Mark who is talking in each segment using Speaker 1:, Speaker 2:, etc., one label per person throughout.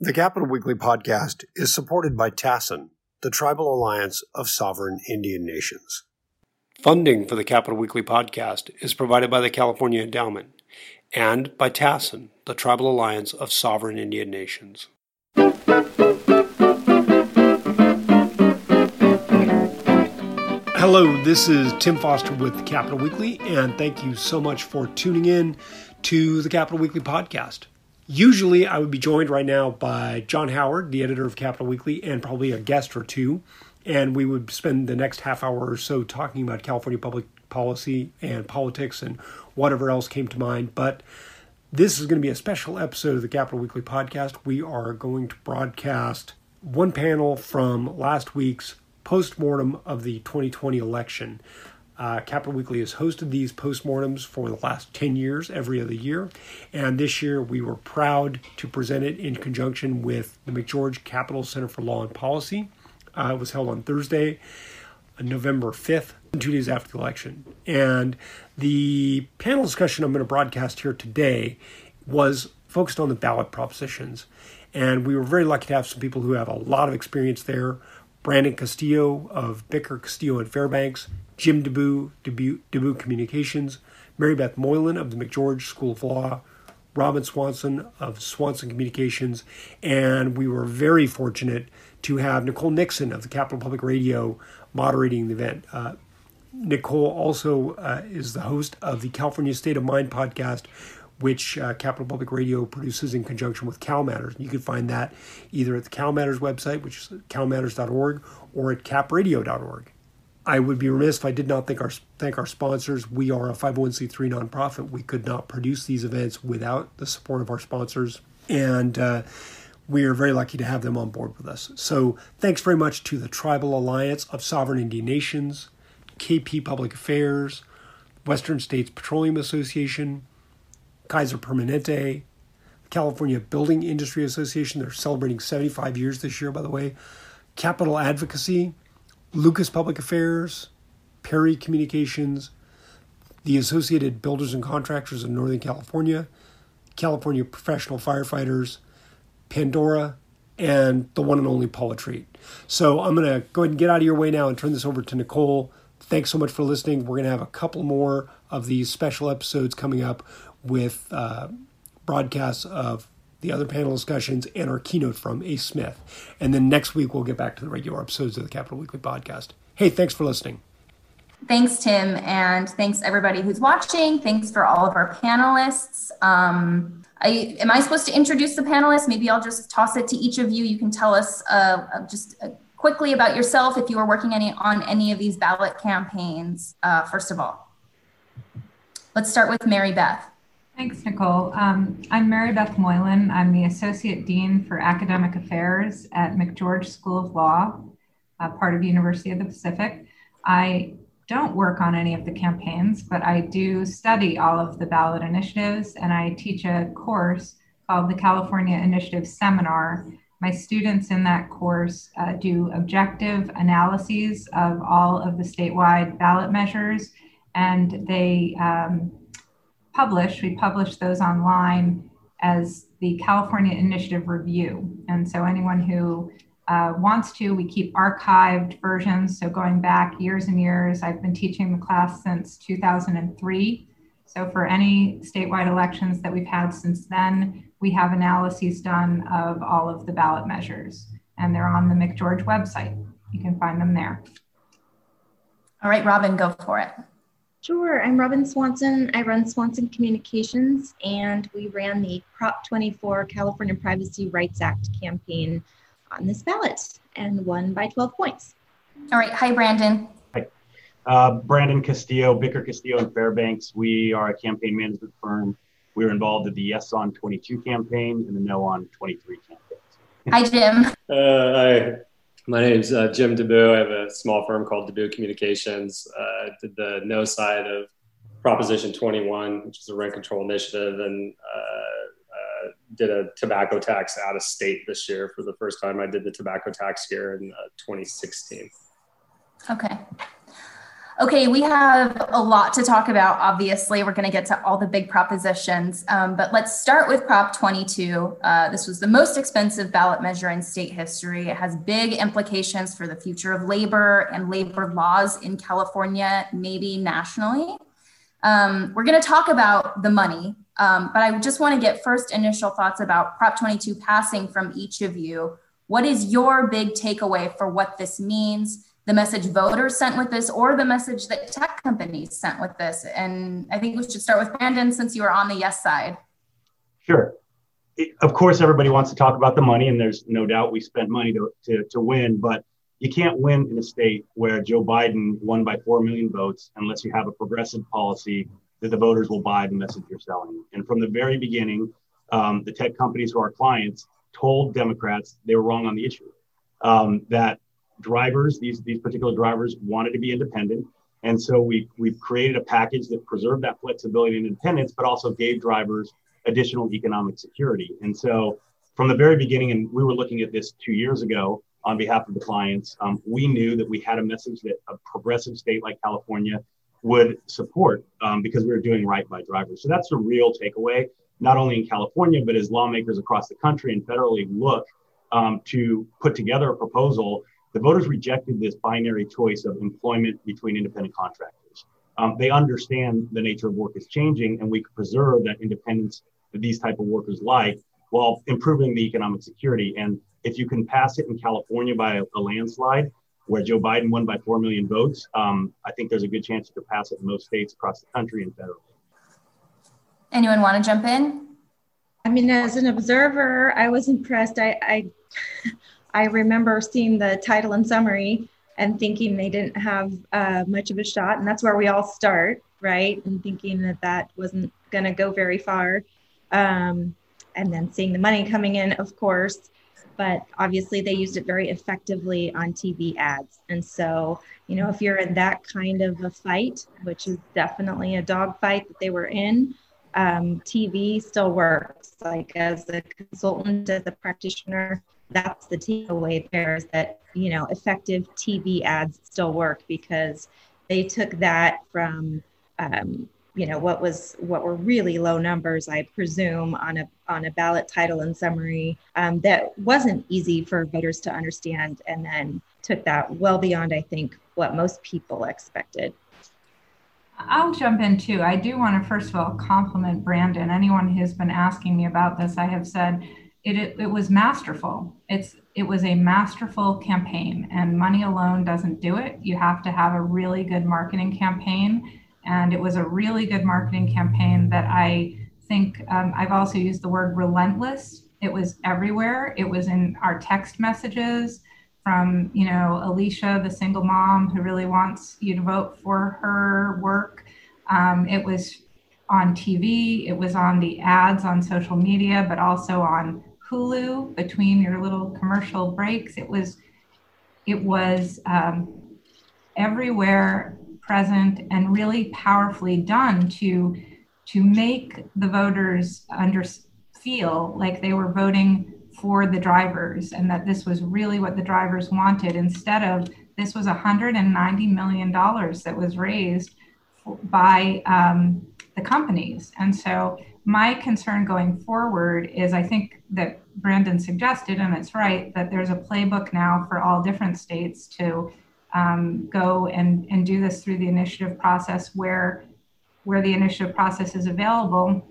Speaker 1: The Capital Weekly podcast is supported by TASIN, the Tribal Alliance of Sovereign Indian Nations. Funding for the Capital Weekly podcast is provided by the California Endowment and by TASIN, the Tribal Alliance of Sovereign Indian Nations. Hello, this is Tim Foster with Capital Weekly, and thank you so much for tuning in to the Capital Weekly podcast. Usually, I would be joined right now by John Howard, the editor of Capital Weekly, and probably a guest or two. And we would spend the next half hour or so talking about California public policy and politics and whatever else came to mind. But this is going to be a special episode of the Capital Weekly podcast. We are going to broadcast one panel from last week's postmortem of the 2020 election. Uh, Capital Weekly has hosted these postmortems for the last 10 years, every other year. And this year we were proud to present it in conjunction with the McGeorge Capital Center for Law and Policy. Uh, it was held on Thursday, November 5th, two days after the election. And the panel discussion I'm going to broadcast here today was focused on the ballot propositions. And we were very lucky to have some people who have a lot of experience there. Brandon Castillo of Bicker, Castillo, and Fairbanks, Jim DeBoo, DeBoo Communications, Mary Beth Moylan of the McGeorge School of Law, Robin Swanson of Swanson Communications, and we were very fortunate to have Nicole Nixon of the Capital Public Radio moderating the event. Uh, Nicole also uh, is the host of the California State of Mind podcast, which uh, Capital Public Radio produces in conjunction with Cal Matters. You can find that either at the Cal Matters website, which is calmatters.org, or at capradio.org. I would be remiss if I did not thank our thank our sponsors. We are a 501c3 nonprofit. We could not produce these events without the support of our sponsors, and uh, we are very lucky to have them on board with us. So, thanks very much to the Tribal Alliance of Sovereign Indian Nations, KP Public Affairs, Western States Petroleum Association, Kaiser Permanente, California Building Industry Association. They're celebrating 75 years this year, by the way. Capital Advocacy Lucas Public Affairs, Perry Communications, the Associated Builders and Contractors of Northern California, California Professional Firefighters, Pandora, and the one and only Paula Treat. So I'm going to go ahead and get out of your way now and turn this over to Nicole. Thanks so much for listening. We're going to have a couple more of these special episodes coming up with uh, broadcasts of the other panel discussions, and our keynote from Ace Smith. And then next week, we'll get back to the regular episodes of the Capital Weekly podcast. Hey, thanks for listening.
Speaker 2: Thanks, Tim. And thanks, everybody who's watching. Thanks for all of our panelists. Um, I, am I supposed to introduce the panelists? Maybe I'll just toss it to each of you. You can tell us uh, uh just uh, quickly about yourself if you are working any on any of these ballot campaigns, uh, first of all. Let's start with Mary Beth.
Speaker 3: Thanks, Nicole. Um, I'm Mary Beth Moylan. I'm the Associate Dean for Academic Affairs at McGeorge School of Law, uh, part of University of the Pacific. I don't work on any of the campaigns, but I do study all of the ballot initiatives, and I teach a course called the California Initiative Seminar. My students in that course uh, do objective analyses of all of the statewide ballot measures, and they um, publish, we publish those online as the California Initiative Review. And so anyone who uh, wants to, we keep archived versions. So going back years and years, I've been teaching the class since 2003. So for any statewide elections that we've had since then, we have analyses done of all of the ballot measures, and they're on the McGeorge website. You can find them there.
Speaker 2: All right, Robin, go for it.
Speaker 4: Sure. I'm Robin Swanson. I run Swanson Communications, and we ran the Prop 24 California Privacy Rights Act campaign on this ballot and won by 12 points.
Speaker 2: All right. Hi, Brandon.
Speaker 5: Hi. Uh, Brandon Castillo, Bicker Castillo and Fairbanks. We are a campaign management firm. We were involved in the Yes on 22 campaign and the No on 23 campaign.
Speaker 2: Hi, Jim.
Speaker 6: Uh, hi. My name is uh, Jim DeBoo. I have a small firm called DeBoo Communications. Uh, did the no side of Proposition 21, which is a rent control initiative, and uh, uh, did a tobacco tax out of state this year for the first time. I did the tobacco tax here in uh, 2016.
Speaker 2: Okay. Okay, we have a lot to talk about. Obviously, we're going to get to all the big propositions, um, but let's start with Prop 22. Uh, this was the most expensive ballot measure in state history. It has big implications for the future of labor and labor laws in California, maybe nationally. Um, we're going to talk about the money, um, but I just want to get first initial thoughts about Prop 22 passing from each of you. What is your big takeaway for what this means? The message voters sent with this or the message that tech companies sent with this? And I think we should start with Brandon since you are on the yes side.
Speaker 5: Sure. of course, everybody wants to talk about the money, and there's no doubt we spent money to, to, to win, but you can't win in a state where Joe Biden won by 4 million votes unless you have a progressive policy that the voters will buy the message you're selling. And from the very beginning, um, the tech companies who are clients told Democrats they were wrong on the issue. Um, that drivers, these, these particular drivers wanted to be independent. And so we, we've created a package that preserved that flexibility and independence, but also gave drivers additional economic security. And so from the very beginning, and we were looking at this two years ago on behalf of the clients, um, we knew that we had a message that a progressive state like California would support um, because we were doing right by drivers. So that's a real takeaway, not only in California, but as lawmakers across the country and federally look um, to put together a proposal the voters rejected this binary choice of employment between independent contractors. Um, they understand the nature of work is changing, and we could preserve that independence that these type of workers like while improving the economic security. And if you can pass it in California by a, a landslide, where Joe Biden won by 4 million votes, um, I think there's a good chance you could pass it in most states across the country and federally.
Speaker 2: Anyone want to jump in?
Speaker 4: I mean, as an observer, I was impressed. I, I I remember seeing the title and summary and thinking they didn't have uh, much of a shot. And that's where we all start, right? And thinking that that wasn't going to go very far. Um, and then seeing the money coming in, of course. But obviously, they used it very effectively on TV ads. And so, you know, if you're in that kind of a fight, which is definitely a dog fight that they were in, um, TV still works. Like as a consultant, as a practitioner, that's the takeaway there is that you know effective tv ads still work because they took that from um, you know what was what were really low numbers i presume on a on a ballot title and summary um, that wasn't easy for voters to understand and then took that well beyond i think what most people expected
Speaker 3: I'll jump in too. I do want to first of all compliment Brandon. Anyone who's been asking me about this, I have said it, it, it was masterful. It's it was a masterful campaign, and money alone doesn't do it. You have to have a really good marketing campaign, and it was a really good marketing campaign that I think um, I've also used the word relentless. It was everywhere. It was in our text messages from you know Alicia, the single mom who really wants you to vote for her work. Um, it was on TV. It was on the ads on social media, but also on Hulu between your little commercial breaks. It was it was um, everywhere present and really powerfully done to to make the voters under feel like they were voting for the drivers and that this was really what the drivers wanted instead of this was 190 million dollars that was raised by um, the companies and so my concern going forward is I think that Brandon suggested, and it's right, that there's a playbook now for all different states to um, go and, and do this through the initiative process where, where the initiative process is available.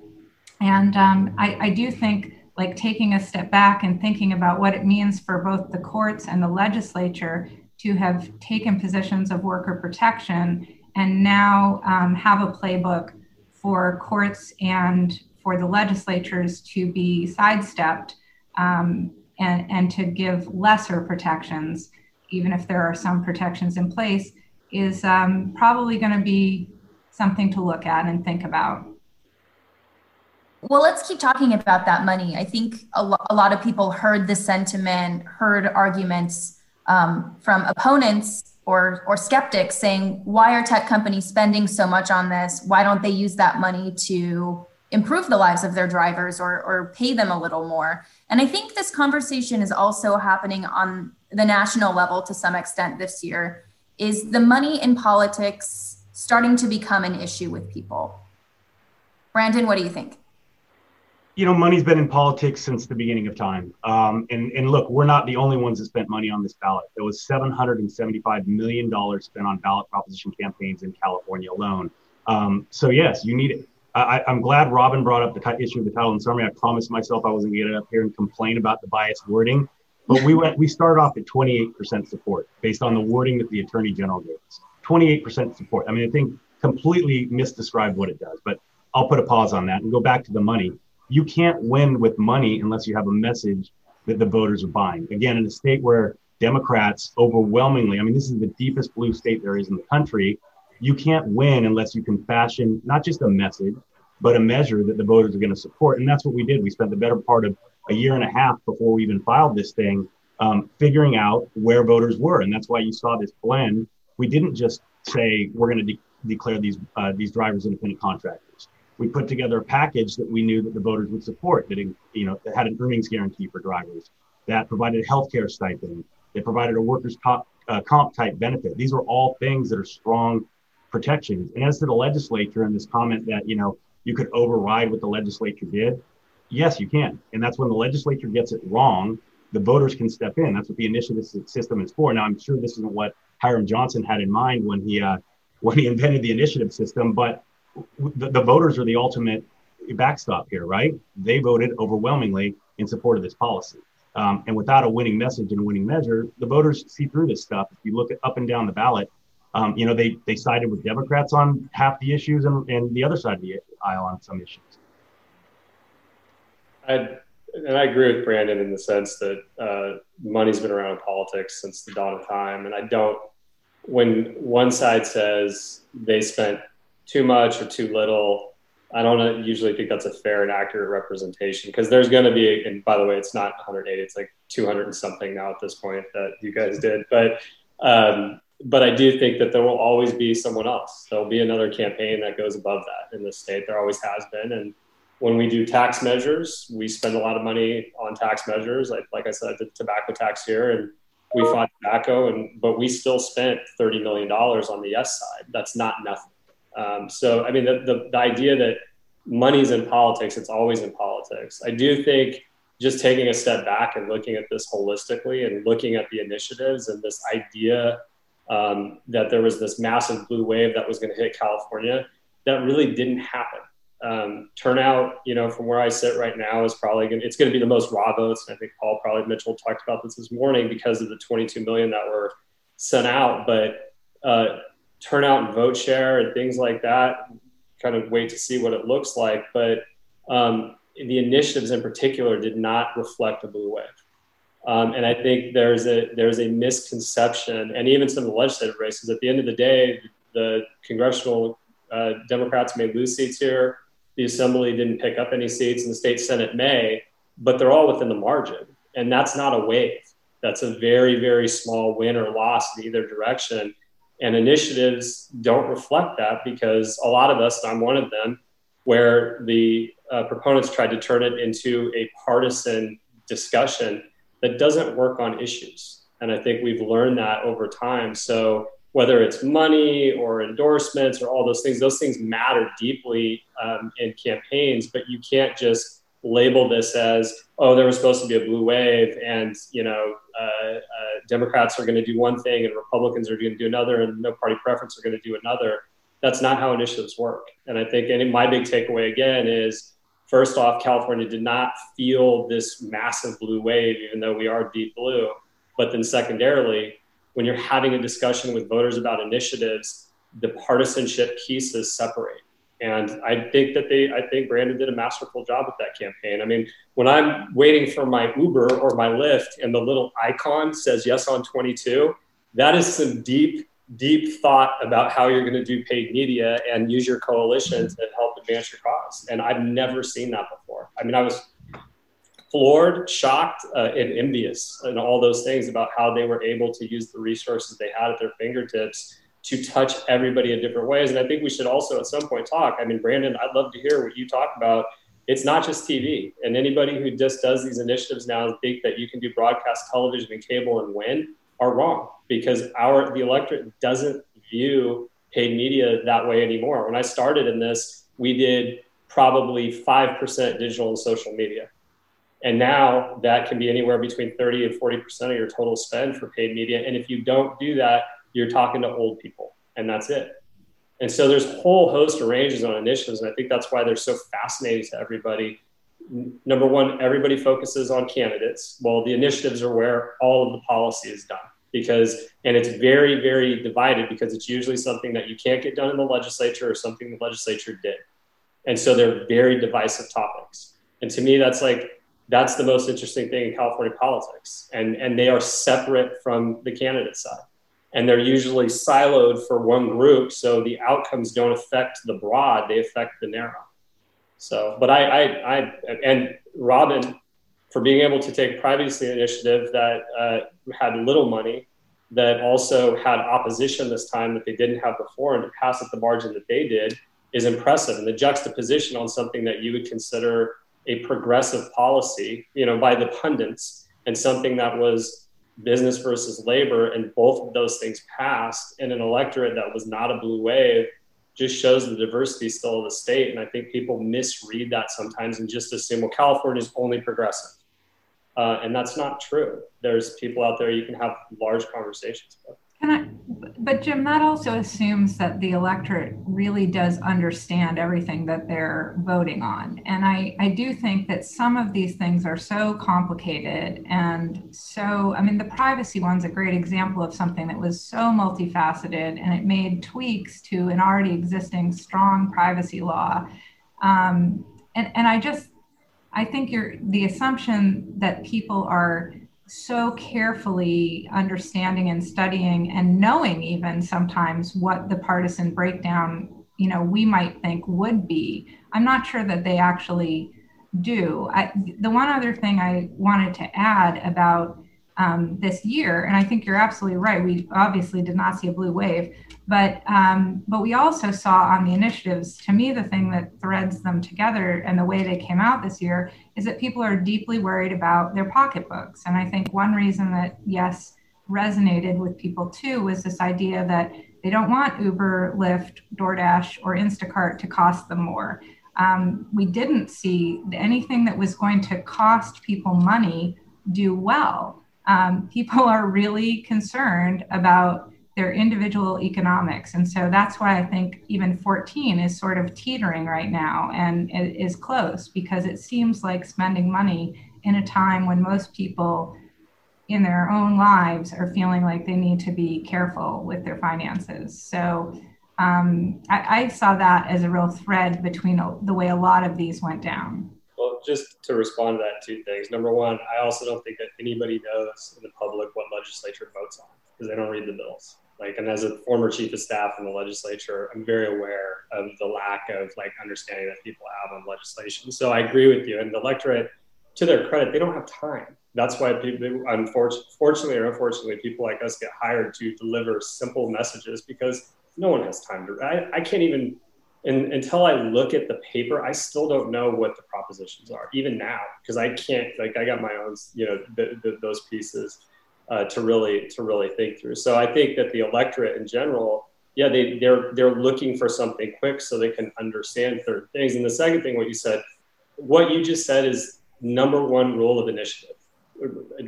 Speaker 3: And um, I, I do think like taking a step back and thinking about what it means for both the courts and the legislature to have taken positions of worker protection and now um, have a playbook for courts and for the legislatures to be sidestepped um, and, and to give lesser protections, even if there are some protections in place, is um, probably going to be something to look at and think about.
Speaker 2: Well, let's keep talking about that money. I think a, lo- a lot of people heard the sentiment, heard arguments um, from opponents or or skeptics saying why are tech companies spending so much on this why don't they use that money to improve the lives of their drivers or or pay them a little more and i think this conversation is also happening on the national level to some extent this year is the money in politics starting to become an issue with people? Brandon, what do you think?
Speaker 5: You know, money's been in politics since the beginning of time. Um, and, and look, we're not the only ones that spent money on this ballot. There was $775 million spent on ballot proposition campaigns in California alone. Um, so, yes, you need it. I, am glad Robin brought up the issue of the title and summary. I promised myself I wasn't going to get up here and complain about the biased wording, but we went. We started off at 28% support based on the wording that the Attorney General gave us. 28% support. I mean, I think completely misdescribed what it does, but I'll put a pause on that and go back to the money. You can't win with money unless you have a message that the voters are buying. Again, in a state where Democrats overwhelmingly, I mean, this is the deepest blue state there is in the country. You can't win unless you can fashion not just a message, but a measure that the voters are going to support. And that's what we did. We spent the better part of a year and a half before we even filed this thing, um, figuring out where voters were. And that's why you saw this blend. We didn't just say we're going to de- declare these uh, these drivers independent contractors we put together a package that we knew that the voters would support that you know that had an earnings guarantee for drivers that provided a health care stipend that provided a workers comp, uh, comp type benefit these are all things that are strong protections and as to the legislature and this comment that you know you could override what the legislature did yes you can and that's when the legislature gets it wrong the voters can step in that's what the initiative system is for now i'm sure this isn't what hiram johnson had in mind when he uh, when he invented the initiative system but the, the voters are the ultimate backstop here, right? They voted overwhelmingly in support of this policy. Um, and without a winning message and a winning measure, the voters see through this stuff. If you look up and down the ballot, um, you know, they, they sided with Democrats on half the issues and, and the other side of the aisle on some issues.
Speaker 6: I, and I agree with Brandon in the sense that uh, money's been around in politics since the dawn of time. And I don't, when one side says they spent too much or too little. I don't usually think that's a fair and accurate representation because there's going to be, and by the way, it's not 180, it's like 200 and something now at this point that you guys did. But, um, but I do think that there will always be someone else. There'll be another campaign that goes above that in the state. There always has been. And when we do tax measures, we spend a lot of money on tax measures. Like, like I said, the tobacco tax here, and we fought tobacco, and but we still spent $30 million on the yes side. That's not nothing. Um, so, I mean, the, the, the idea that money's in politics, it's always in politics. I do think just taking a step back and looking at this holistically and looking at the initiatives and this idea um, that there was this massive blue wave that was going to hit California, that really didn't happen. Um, turnout, you know, from where I sit right now is probably going to, it's going to be the most raw votes. And I think Paul probably Mitchell talked about this this morning because of the 22 million that were sent out. But uh, turnout and vote share and things like that. Kind of wait to see what it looks like. But um, the initiatives in particular did not reflect a blue wave. Um, and I think there's a there's a misconception, and even some of the legislative races. At the end of the day, the congressional uh, Democrats may lose seats here. The Assembly didn't pick up any seats, and the state Senate may, but they're all within the margin, and that's not a wave. That's a very very small win or loss in either direction. And initiatives don't reflect that because a lot of us, and I'm one of them, where the uh, proponents tried to turn it into a partisan discussion that doesn't work on issues. And I think we've learned that over time. So whether it's money or endorsements or all those things, those things matter deeply um, in campaigns, but you can't just label this as oh there was supposed to be a blue wave and you know uh, uh, democrats are going to do one thing and republicans are going to do another and no party preference are going to do another that's not how initiatives work and i think my big takeaway again is first off california did not feel this massive blue wave even though we are deep blue but then secondarily when you're having a discussion with voters about initiatives the partisanship pieces separate and I think that they, I think Brandon did a masterful job with that campaign. I mean, when I'm waiting for my Uber or my Lyft and the little icon says yes on 22, that is some deep, deep thought about how you're going to do paid media and use your coalition to help advance your cause. And I've never seen that before. I mean, I was floored, shocked, uh, and envious and all those things about how they were able to use the resources they had at their fingertips to touch everybody in different ways. And I think we should also at some point talk. I mean, Brandon, I'd love to hear what you talk about. It's not just TV. And anybody who just does these initiatives now and think that you can do broadcast television and cable and win are wrong because our the electorate doesn't view paid media that way anymore. When I started in this, we did probably 5% digital and social media. And now that can be anywhere between 30 and 40% of your total spend for paid media. And if you don't do that, you're talking to old people, and that's it. And so there's a whole host of ranges on initiatives. And I think that's why they're so fascinating to everybody. Number one, everybody focuses on candidates. Well, the initiatives are where all of the policy is done because, and it's very, very divided because it's usually something that you can't get done in the legislature or something the legislature did. And so they're very divisive topics. And to me, that's like, that's the most interesting thing in California politics. And, and they are separate from the candidate side and they're usually siloed for one group so the outcomes don't affect the broad they affect the narrow so but i i, I and robin for being able to take privacy initiative that uh, had little money that also had opposition this time that they didn't have before and to pass at the margin that they did is impressive and the juxtaposition on something that you would consider a progressive policy you know by the pundits and something that was business versus labor, and both of those things passed in an electorate that was not a blue wave, just shows the diversity still of the state. And I think people misread that sometimes and just assume, well, California is only progressive. Uh, and that's not true. There's people out there you can have large conversations with.
Speaker 3: Can I, but Jim, that also assumes that the electorate really does understand everything that they're voting on. And I, I do think that some of these things are so complicated and so, I mean, the privacy one's a great example of something that was so multifaceted and it made tweaks to an already existing strong privacy law. Um, and, and I just, I think you're the assumption that people are so carefully understanding and studying and knowing even sometimes what the partisan breakdown you know we might think would be i'm not sure that they actually do. I, the one other thing i wanted to add about um, this year and i think you're absolutely right. We obviously did not see a blue wave but um, but we also saw on the initiatives to me the thing that threads them together and the way they came out this year is that people are deeply worried about their pocketbooks. And i think one reason that yes resonated with people too was this idea that they don't want uber lyft doordash or instacart to cost them more. Um, we didn't see anything that was going to cost people money do well um, people are really concerned about their individual economics. And so that's why I think even 14 is sort of teetering right now and is close because it seems like spending money in a time when most people in their own lives are feeling like they need to be careful with their finances. So um, I, I, saw that as a real thread between the way a lot of these went down.
Speaker 6: Well, just to respond to that, two things. Number one, I also don't think that anybody knows in the public what legislature votes on because they don't read the bills. Like and as a former chief of staff in the legislature i'm very aware of the lack of like understanding that people have on legislation. So i agree with you. And the electorate to their credit they don't have time. That's why people unfortunately or unfortunately people like us get hired to deliver simple messages because no one has time to i, I can't even and, until i look at the paper i still don't know what the propositions are even now because i can't like i got my own you know the, the, those pieces uh, to really to really think through. So I think that the electorate in general, yeah, they they're they're looking for something quick so they can understand certain things. And the second thing, what you said, what you just said is number one rule of initiative,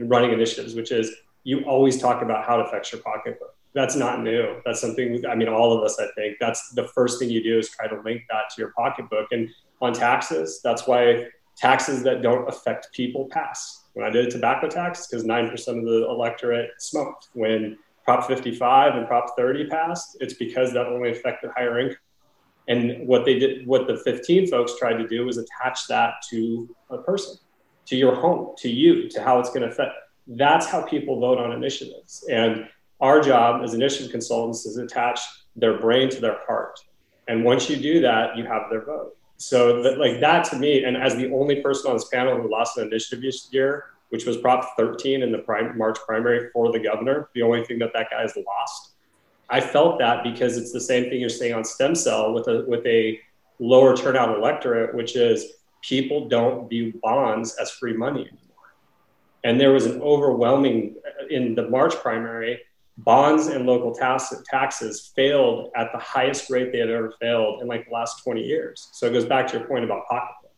Speaker 6: running initiatives, which is you always talk about how it affects your pocketbook. That's not new. That's something. I mean, all of us. I think that's the first thing you do is try to link that to your pocketbook. And on taxes, that's why taxes that don't affect people pass when I did a tobacco tax, because 9% of the electorate smoked. When Prop 55 and Prop 30 passed, it's because that only affected higher income. And what they did, what the 15 folks tried to do was attach that to a person, to your home, to you, to how it's going to affect. That's how people vote on initiatives. And our job as initiative consultants is attach their brain to their heart. And once you do that, you have their vote. So that, like that to me, and as the only person on this panel who lost an initiative this year, which was Prop 13 in the March primary for the governor, the only thing that that guy has lost. I felt that because it's the same thing you're saying on stem cell with a with a lower turnout electorate, which is people don't view bonds as free money anymore. And there was an overwhelming in the March primary, bonds and local tax, taxes failed at the highest rate they had ever failed in like the last 20 years. So it goes back to your point about pocketbook.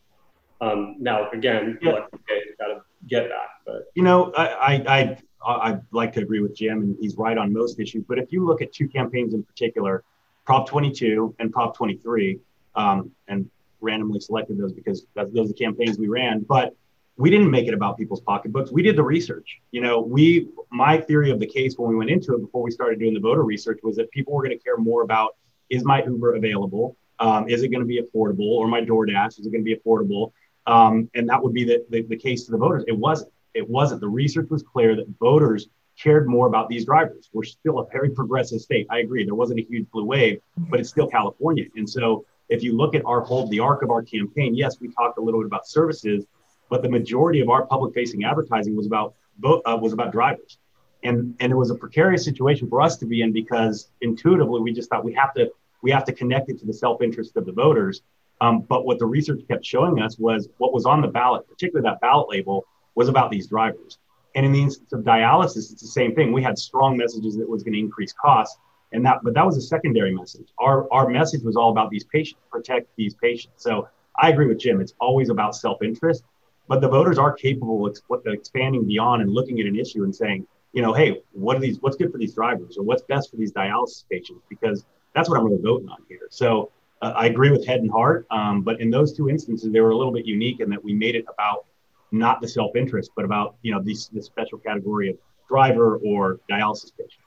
Speaker 6: Um, now, again, yeah. like, okay, got to get that. But
Speaker 5: you know, I, I I I'd like to agree with Jim, and he's right on most issues. But if you look at two campaigns in particular, Prop 22 and Prop 23, um, and randomly selected those because those are the campaigns we ran, but we didn't make it about people's pocketbooks. We did the research. You know, we my theory of the case when we went into it before we started doing the voter research was that people were going to care more about is my Uber available, um, is it going to be affordable, or my DoorDash is it going to be affordable, um, and that would be the, the the case to the voters. It wasn't. It wasn't. The research was clear that voters cared more about these drivers. We're still a very progressive state. I agree. There wasn't a huge blue wave, but it's still California, and so if you look at our whole the arc of our campaign, yes, we talked a little bit about services but the majority of our public facing advertising was about uh, was about drivers. And and it was a precarious situation for us to be in because intuitively we just thought we have to we have to connect it to the self-interest of the voters. Um, but what the research kept showing us was what was on the ballot particularly that ballot label was about these drivers. And in the instance of dialysis it's the same thing. We had strong messages that was going to increase costs and that but that was a secondary message. Our our message was all about these patients protect these patients. So i agree with jim. It's always about self-interest but the voters are capable of expanding beyond and looking at an issue and saying, you know, hey, what are these? What's good for these drivers, or what's best for these dialysis patients? Because that's what I'm really voting on here. So uh, I agree with head and heart, um, but in those two instances, they were a little bit unique in that we made it about not the self-interest, but about you know these this special category of driver or dialysis patient.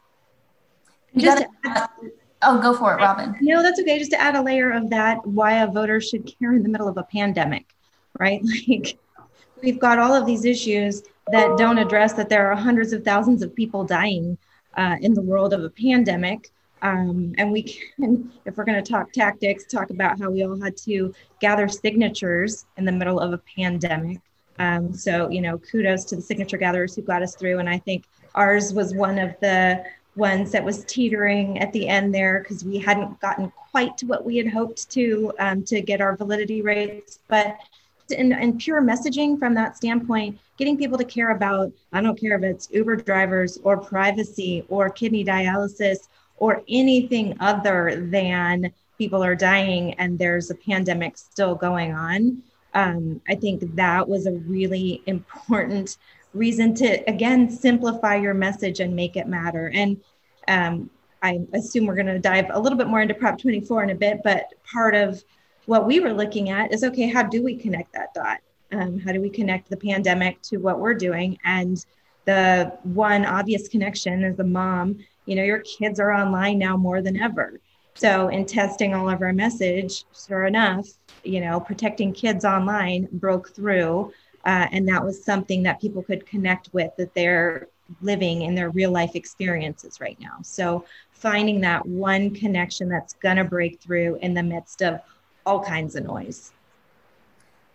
Speaker 2: Just add, oh, go for it, Robin.
Speaker 4: No, that's okay. Just to add a layer of that, why a voter should care in the middle of a pandemic, right? Like we've got all of these issues that don't address that there are hundreds of thousands of people dying uh, in the world of a pandemic. Um, and we can, if we're going to talk tactics, talk about how we all had to gather signatures in the middle of a pandemic. Um, so, you know, kudos to the signature gatherers who got us through. And I think ours was one of the ones that was teetering at the end there because we hadn't gotten quite to what we had hoped to um, to get our validity rates. But and, and pure messaging from that standpoint, getting people to care about, I don't care if it's Uber drivers or privacy or kidney dialysis or anything other than people are dying and there's a pandemic still going on. Um, I think that was a really important reason to, again, simplify your message and make it matter. And um, I assume we're going to dive a little bit more into Prop 24 in a bit, but part of what we were looking at is okay, how do we connect that dot? Um, how do we connect the pandemic to what we're doing? And the one obvious connection is the mom, you know, your kids are online now more than ever. So, in testing all of our message, sure enough, you know, protecting kids online broke through. Uh, and that was something that people could connect with that they're living in their real life experiences right now. So, finding that one connection that's going to break through in the midst of all kinds of noise.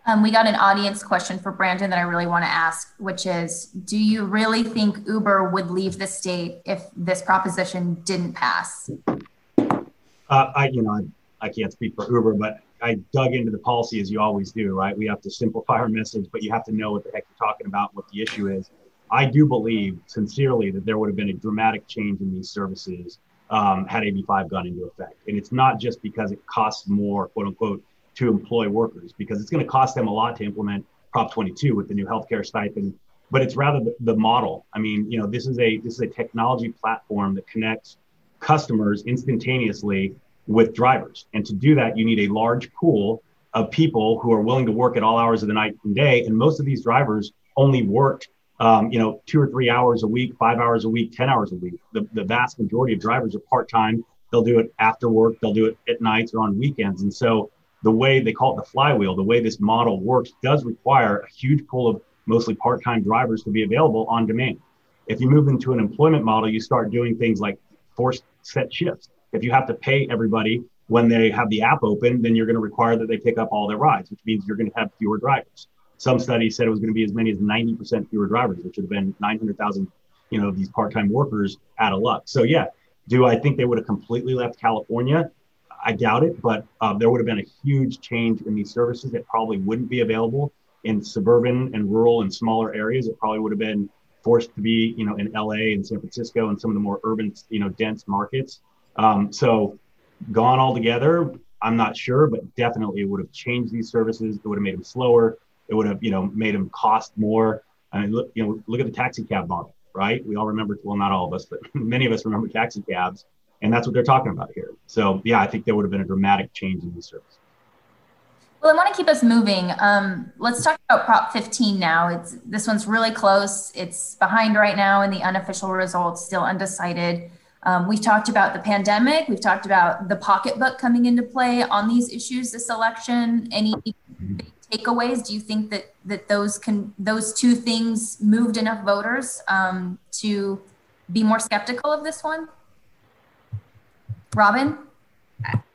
Speaker 2: Um, we got an audience question for Brandon that I really want to ask, which is Do you really think Uber would leave the state if this proposition didn't pass?
Speaker 5: Uh, I, you know, I, I can't speak for Uber, but I dug into the policy as you always do, right? We have to simplify our message, but you have to know what the heck you're talking about, what the issue is. I do believe sincerely that there would have been a dramatic change in these services um, had AB5 gone into effect. And it's not just because it costs more, quote unquote, to employ workers, because it's going to cost them a lot to implement Prop 22 with the new healthcare stipend. But it's rather the, the model. I mean, you know, this is a this is a technology platform that connects customers instantaneously with drivers. And to do that, you need a large pool of people who are willing to work at all hours of the night and day. And most of these drivers only worked um, you know, two or three hours a week, five hours a week, 10 hours a week. The, the vast majority of drivers are part time. They'll do it after work, they'll do it at nights or on weekends. And so the way they call it the flywheel, the way this model works does require a huge pool of mostly part time drivers to be available on demand. If you move into an employment model, you start doing things like forced set shifts. If you have to pay everybody when they have the app open, then you're going to require that they pick up all their rides, which means you're going to have fewer drivers. Some studies said it was going to be as many as 90% fewer drivers, which would have been 900,000, you know, these part-time workers out of luck. So yeah, do I think they would have completely left California? I doubt it, but uh, there would have been a huge change in these services that probably wouldn't be available in suburban and rural and smaller areas. It probably would have been forced to be, you know, in LA and San Francisco and some of the more urban, you know, dense markets. Um, so gone altogether, I'm not sure, but definitely it would have changed these services. It would have made them slower. It would have, you know, made them cost more. I mean, look, you know, look at the taxi cab model, right? We all remember, well, not all of us, but many of us remember taxi cabs, and that's what they're talking about here. So, yeah, I think there would have been a dramatic change in these services.
Speaker 2: Well, I want to keep us moving. Um, let's talk about Prop 15 now. It's this one's really close. It's behind right now in the unofficial results, still undecided. Um, we've talked about the pandemic. We've talked about the pocketbook coming into play on these issues this election. Any big takeaways? Do you think that that those can those two things moved enough voters um, to be more skeptical of this one? Robin.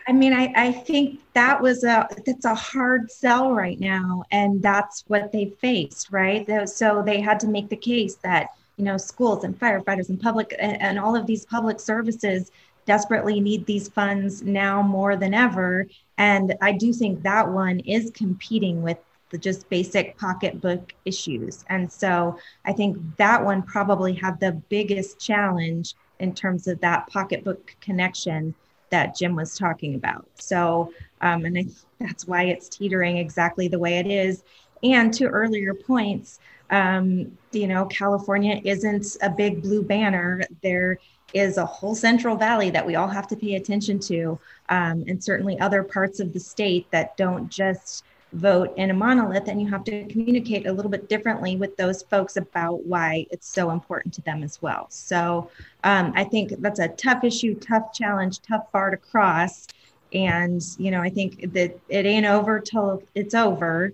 Speaker 4: I mean, I, I think that was a that's a hard sell right now, and that's what they faced, right? So they had to make the case that you know schools and firefighters and public and, and all of these public services desperately need these funds now more than ever. And I do think that one is competing with the just basic pocketbook issues. And so I think that one probably had the biggest challenge in terms of that pocketbook connection that Jim was talking about. So, um, and I, that's why it's teetering exactly the way it is. And to earlier points, um, you know, California isn't a big blue banner. There is a whole Central Valley that we all have to pay attention to, um, and certainly other parts of the state that don't just vote in a monolith and you have to communicate a little bit differently with those folks about why it's so important to them as well. So um, i think that's a tough issue tough challenge tough bar to cross. And you know i think that it ain't over till it's over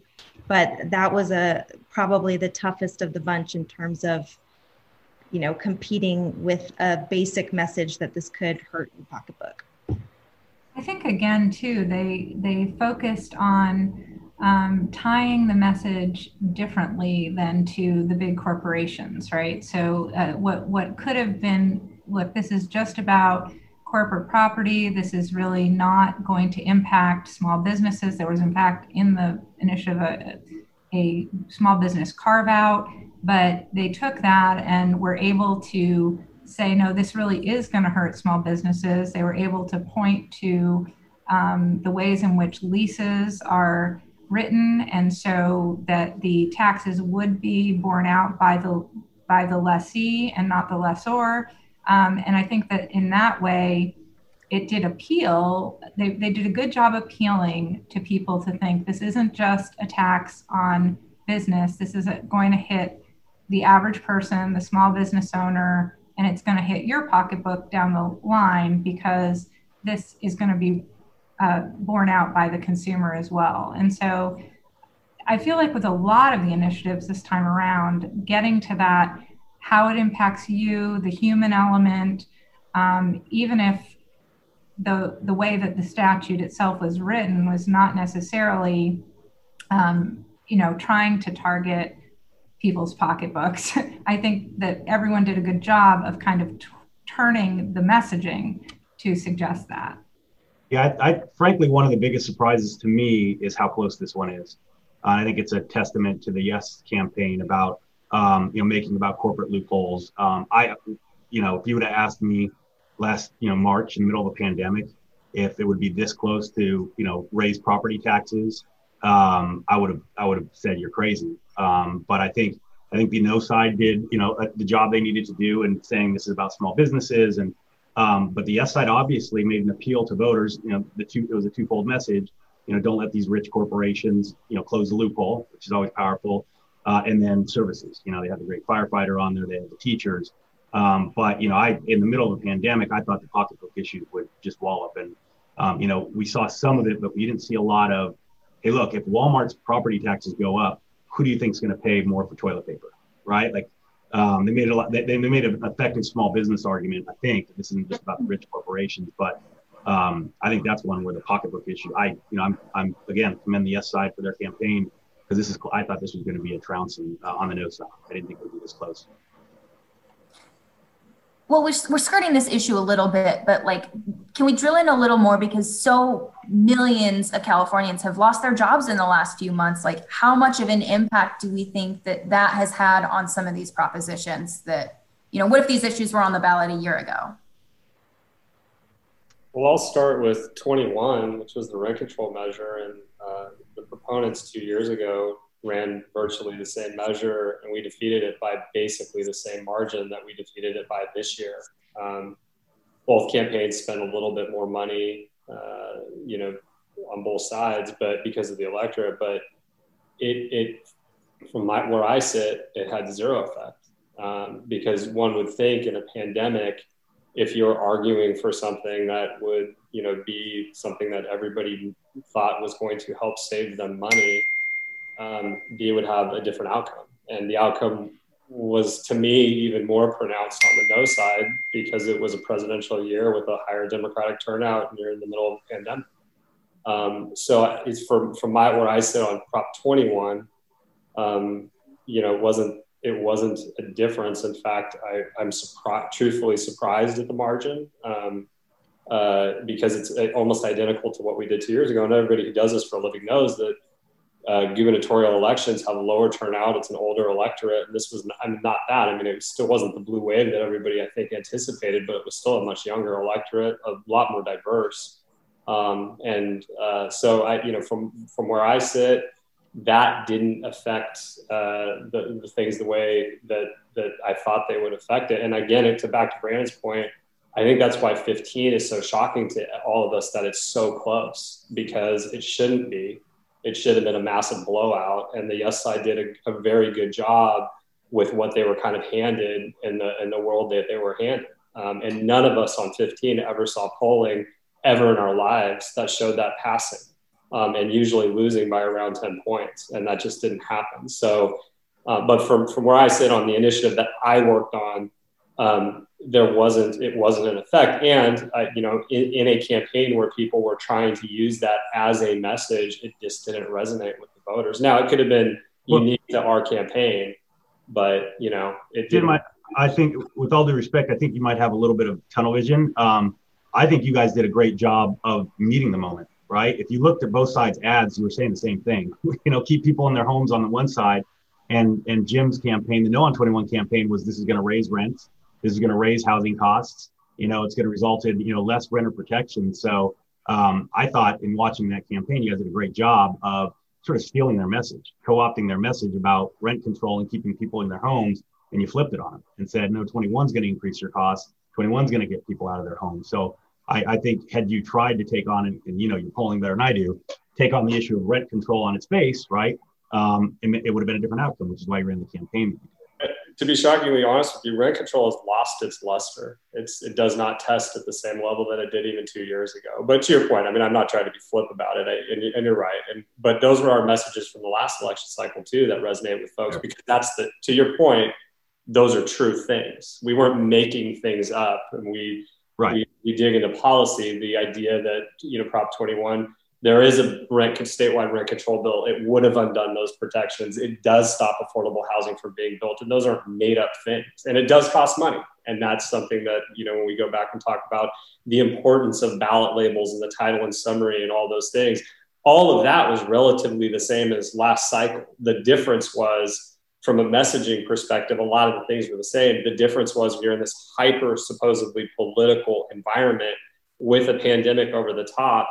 Speaker 4: but that was a probably the toughest of the bunch in terms of you know competing with a basic message that this could hurt your pocketbook
Speaker 3: i think again too they they focused on um, tying the message differently than to the big corporations, right? So uh, what what could have been, look, this is just about corporate property. This is really not going to impact small businesses. There was, in fact, in the initiative a, a small business carve out, but they took that and were able to say, no, this really is going to hurt small businesses. They were able to point to um, the ways in which leases are written and so that the taxes would be borne out by the by the lessee and not the lessor um, and i think that in that way it did appeal they, they did a good job appealing to people to think this isn't just a tax on business this is going to hit the average person the small business owner and it's going to hit your pocketbook down the line because this is going to be uh, borne out by the consumer as well. And so I feel like with a lot of the initiatives this time around, getting to that, how it impacts you, the human element, um, even if the the way that the statute itself was written was not necessarily, um, you know, trying to target people's pocketbooks. I think that everyone did a good job of kind of t- turning the messaging to suggest that.
Speaker 5: Yeah, I, I, frankly, one of the biggest surprises to me is how close this one is. Uh, I think it's a testament to the Yes campaign about um, you know making about corporate loopholes. Um, I, you know, if you would have asked me last you know March in the middle of a pandemic if it would be this close to you know raise property taxes, um, I would have I would have said you're crazy. Um, but I think I think the no side did you know uh, the job they needed to do and saying this is about small businesses and um, but the yes side obviously made an appeal to voters. You know, the two it was a twofold message. You know, don't let these rich corporations you know close the loophole, which is always powerful. Uh, and then services. You know, they had the great firefighter on there. They had the teachers. Um, but you know, I in the middle of a pandemic, I thought the pocketbook issue would just wallop. And um, you know, we saw some of it, but we didn't see a lot of. Hey, look, if Walmart's property taxes go up, who do you think is going to pay more for toilet paper? Right? Like um, they made a lot. They, they made an effective small business argument. I think this isn't just about the rich corporations, but um, I think that's one where the pocketbook issue. I, you know, I'm, I'm again commend the yes side for their campaign because this is. I thought this was going to be a trouncing uh, on the no side. I didn't think it would be this close.
Speaker 2: Well, we're, we're skirting this issue a little bit, but like, can we drill in a little more because so millions of Californians have lost their jobs in the last few months? Like, how much of an impact do we think that that has had on some of these propositions? That you know, what if these issues were on the ballot a year ago?
Speaker 6: Well, I'll start with 21, which was the rent control measure, and uh, the proponents two years ago ran virtually the same measure, and we defeated it by basically the same margin that we defeated it by this year. Um, both campaigns spent a little bit more money, uh, you know, on both sides, but because of the electorate. But it, it from my, where I sit, it had zero effect um, because one would think in a pandemic, if you're arguing for something that would, you know, be something that everybody thought was going to help save them money um, B would have a different outcome. And the outcome was, to me, even more pronounced on the no side because it was a presidential year with a higher Democratic turnout and you're in the middle of a pandemic. Um, so it's from, from my, where I sit on Prop 21, um, you know, it wasn't, it wasn't a difference. In fact, I, I'm surprised, truthfully surprised at the margin. Um, uh, because it's almost identical to what we did two years ago. And everybody who does this for a living knows that uh, gubernatorial elections have a lower turnout. It's an older electorate. And this was I mean, not that. I mean, it still wasn't the blue wave that everybody, I think, anticipated, but it was still a much younger electorate, a lot more diverse. Um, and uh, so, I, you know, from from where I sit, that didn't affect uh, the, the things the way that that I thought they would affect it. And again, it's to back to Brandon's point, I think that's why 15 is so shocking to all of us that it's so close because it shouldn't be it should have been a massive blowout. And the Yes side did a, a, very good job with what they were kind of handed in the in the world that they were handed. Um, and none of us on 15 ever saw polling ever in our lives that showed that passing, um, and usually losing by around 10 points, and that just didn't happen. So, uh, but from from where I sit on the initiative that I worked on, um, there wasn't it wasn't an effect. And uh, you know in, in, a campaign where people were trying to use that as a message it just didn't resonate with the voters. Now it could have been unique to our campaign but you know it did
Speaker 5: I, I think with all due respect i think you might have a little bit of tunnel vision. Um, i think you guys did a great job of meeting the moment right? If you looked at both sides ads you were saying the same thing. You know keep people in their homes on the one side and and jim's campaign the no on 21 campaign was this is going to raise rents this is going to raise housing costs. You know, it's going to result in you know less renter protection. So um, I thought in watching that campaign, you guys did a great job of sort of stealing their message, co-opting their message about rent control and keeping people in their homes, and you flipped it on them and said, no, 21 is going to increase your costs. 21 is going to get people out of their homes. So I, I, think had you tried to take on, and, and, you know, you're polling better than I do, take on the issue of rent control on its face, right? Um, it, it would have been a different outcome, which is why you ran the campaign
Speaker 6: to be shockingly honest with you, rent control has lost its luster. It's it does not test at the same level that it did even two years ago. But to your point, I mean, I'm not trying to be flip about it, I, and, and, you're right. And but those were our messages from the last election cycle too that resonate with folks because that's the to your point. Those are true things. We weren't making things up, and we right. we, we dig into policy. The idea that you know Prop 21 there is a rent statewide rent control bill. It would have undone those protections. It does stop affordable housing from being built, and those aren't made up things. And it does cost money, and that's something that you know when we go back and talk about the importance of ballot labels and the title and summary and all those things. All of that was relatively the same as last cycle. The difference was from a messaging perspective, a lot of the things were the same. The difference was you're in this hyper supposedly political environment with a pandemic over the top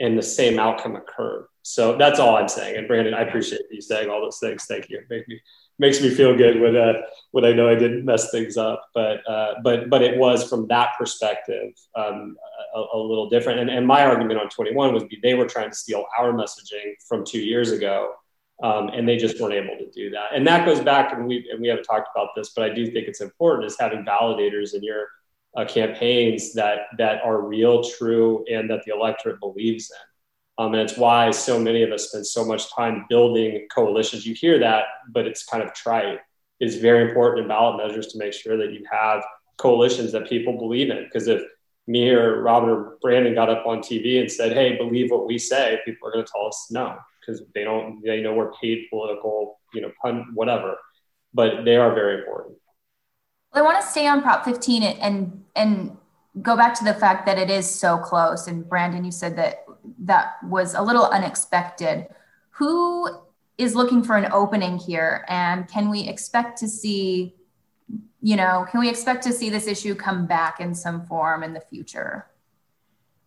Speaker 6: and the same outcome occurred. So that's all I'm saying. And Brandon, I appreciate you saying all those things. Thank you. Make me makes me feel good when uh, when I know I didn't mess things up. But uh, but but it was from that perspective um, a, a, little different. And, and my argument on 21 was they were trying to steal our messaging from two years ago. Um, and they just weren't able to do that. And that goes back, and we and we haven't talked about this, but I do think it's important is having validators in your uh, campaigns that that are real, true, and that the electorate believes in. Um, and it's why so many of us spend so much time building coalitions. You hear that, but it's kind of trite. It's very important in ballot measures to make sure that you have coalitions that people believe in. Because if me or Robin or Brandon got up on TV and said, "Hey, believe what we say," people are going to tell us no because they don't. They know we're paid political, you know, pun, whatever. But they are very important.
Speaker 2: Well, I want to stay on Prop 15 and and go back to the fact that it is so close. And Brandon, you said that that was a little unexpected. Who is looking for an opening here, and can we expect to see, you know, can we expect to see this issue come back in some form in the future?